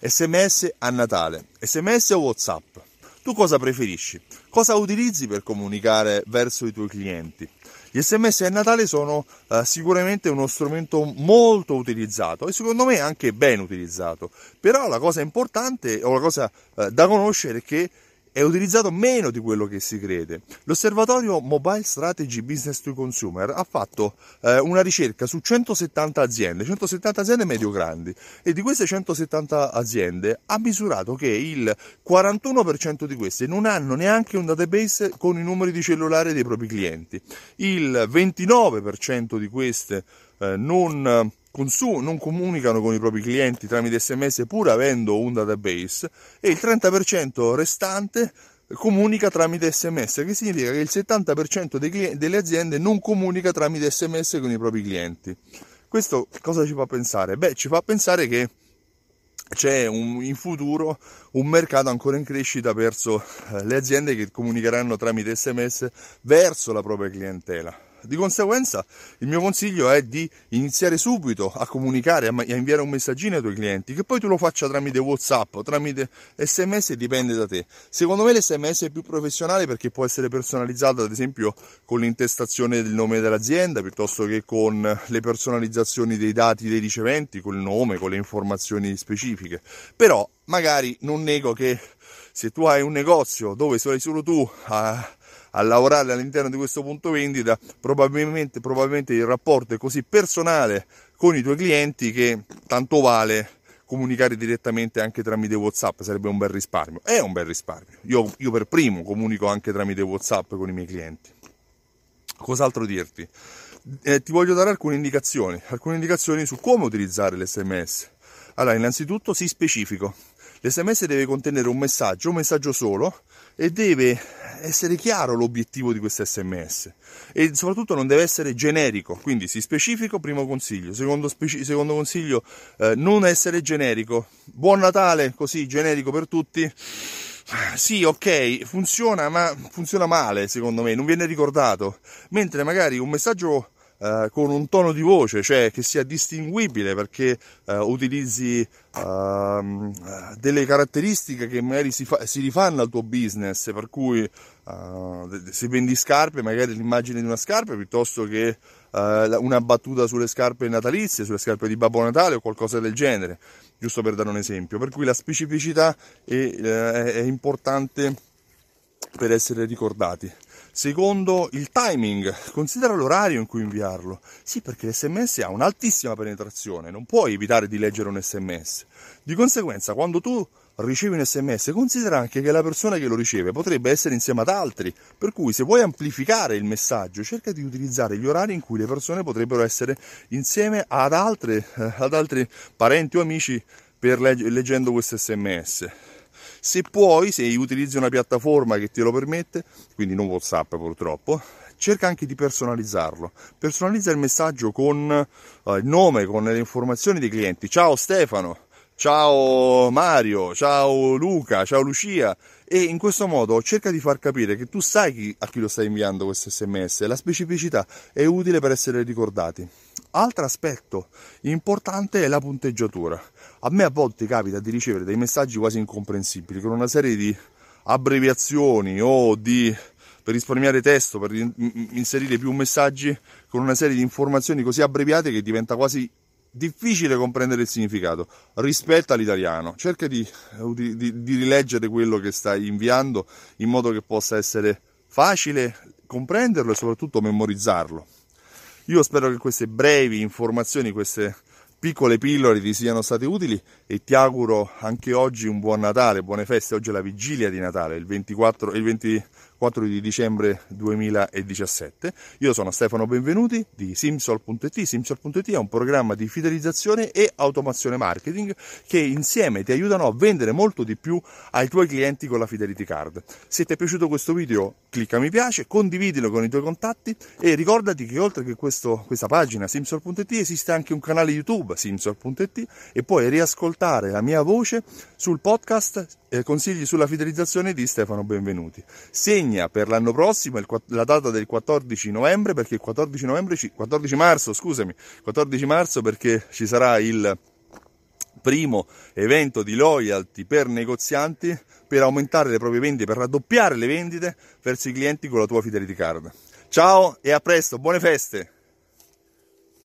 SMS a Natale. SMS o WhatsApp? Tu cosa preferisci? Cosa utilizzi per comunicare verso i tuoi clienti? Gli sms a Natale sono uh, sicuramente uno strumento molto utilizzato e secondo me anche ben utilizzato, però la cosa importante o la cosa uh, da conoscere è che è utilizzato meno di quello che si crede. L'osservatorio Mobile Strategy Business to Consumer ha fatto eh, una ricerca su 170 aziende, 170 aziende medio-grandi, e di queste 170 aziende ha misurato che il 41% di queste non hanno neanche un database con i numeri di cellulare dei propri clienti, il 29% di queste eh, non consum- non comunicano con i propri clienti tramite sms pur avendo un database e il 30% restante comunica tramite sms, che significa che il 70% clienti, delle aziende non comunica tramite sms con i propri clienti. Questo cosa ci fa pensare? Beh, ci fa pensare che c'è un, in futuro un mercato ancora in crescita verso eh, le aziende che comunicheranno tramite sms verso la propria clientela. Di conseguenza il mio consiglio è di iniziare subito a comunicare, a inviare un messaggino ai tuoi clienti, che poi tu lo faccia tramite Whatsapp tramite SMS dipende da te. Secondo me l'SMS è più professionale perché può essere personalizzato ad esempio con l'intestazione del nome dell'azienda piuttosto che con le personalizzazioni dei dati dei riceventi, con il nome, con le informazioni specifiche. Però magari non nego che se tu hai un negozio dove sei solo tu a a lavorare all'interno di questo punto vendita, probabilmente, probabilmente il rapporto è così personale con i tuoi clienti che tanto vale comunicare direttamente anche tramite WhatsApp sarebbe un bel risparmio. È un bel risparmio. Io, io, per primo comunico anche tramite WhatsApp con i miei clienti. Cos'altro dirti? Eh, ti voglio dare alcune indicazioni, alcune indicazioni su come utilizzare l'SMS. Allora, innanzitutto sii specifico. L'SMS deve contenere un messaggio, un messaggio solo, e deve essere chiaro l'obiettivo di questo sms e soprattutto non deve essere generico quindi si specifico primo consiglio. Secondo, speci- secondo consiglio eh, non essere generico. Buon natale così generico per tutti. Sì, ok, funziona, ma funziona male secondo me, non viene ricordato. Mentre magari un messaggio eh, con un tono di voce, cioè che sia distinguibile perché eh, utilizzi uh, delle caratteristiche che magari si, fa, si, rifanno al tuo business, per cui uh, se vendi scarpe, magari l'immagine di una scarpa piuttosto che uh, una battuta sulle scarpe natalizie, sulle scarpe di Babbo Natale o qualcosa del genere, giusto per dare un esempio. Per cui la specificità è, eh, è importante per essere ricordati. Secondo, il timing, considera l'orario in cui inviarlo. Sì, perché l'SMS ha un'altissima penetrazione, non puoi evitare di leggere un SMS. Di conseguenza, quando tu ricevi un SMS, considera anche che la persona che lo riceve potrebbe essere insieme ad altri, per cui se vuoi amplificare il messaggio, cerca di utilizzare gli orari in cui le persone potrebbero essere insieme ad, altre, eh, ad altri parenti o amici per legg- leggendo questo SMS. Se puoi, se utilizzi una piattaforma che te lo permette, quindi non WhatsApp purtroppo, cerca anche di personalizzarlo. Personalizza il messaggio con uh, il nome, con le informazioni dei clienti. Ciao Stefano, ciao Mario, ciao Luca, ciao Lucia. E in questo modo cerca di far capire che tu sai chi, a chi lo stai inviando questo sms. La specificità è utile per essere ricordati. Altro aspetto importante è la punteggiatura. A me a volte capita di ricevere dei messaggi quasi incomprensibili con una serie di abbreviazioni o di per risparmiare testo, per inserire più messaggi con una serie di informazioni così abbreviate che diventa quasi difficile comprendere il significato rispetto all'italiano. Cerca di, di, di, rileggere quello che stai inviando in modo che possa essere facile comprenderlo e soprattutto memorizzarlo. Io spero che queste brevi informazioni, queste piccole pillole ti siano state utili e ti auguro anche oggi un buon Natale, buone feste. Oggi è la vigilia di Natale, il 24, il 20, 4 di dicembre 2017. Io sono Stefano Benvenuti di Simsol.it. Simsol.it è un programma di fidelizzazione e automazione marketing che insieme ti aiutano a vendere molto di più ai tuoi clienti con la Fidelity Card. Se ti è piaciuto questo video, clicca mi piace, condividilo con i tuoi contatti e ricordati che oltre che questo, questa pagina Simsol.it esiste anche un canale YouTube Simsol.it e puoi riascoltare la mia voce sul podcast eh, Consigli sulla fidelizzazione di Stefano Benvenuti. Segna per l'anno prossimo il, la data del 14 novembre perché il 14 novembre 14 marzo, scusami, 14 marzo perché ci sarà il primo evento di loyalty per negozianti per aumentare le proprie vendite, per raddoppiare le vendite verso i clienti con la tua Fidelity Card. Ciao e a presto, buone feste!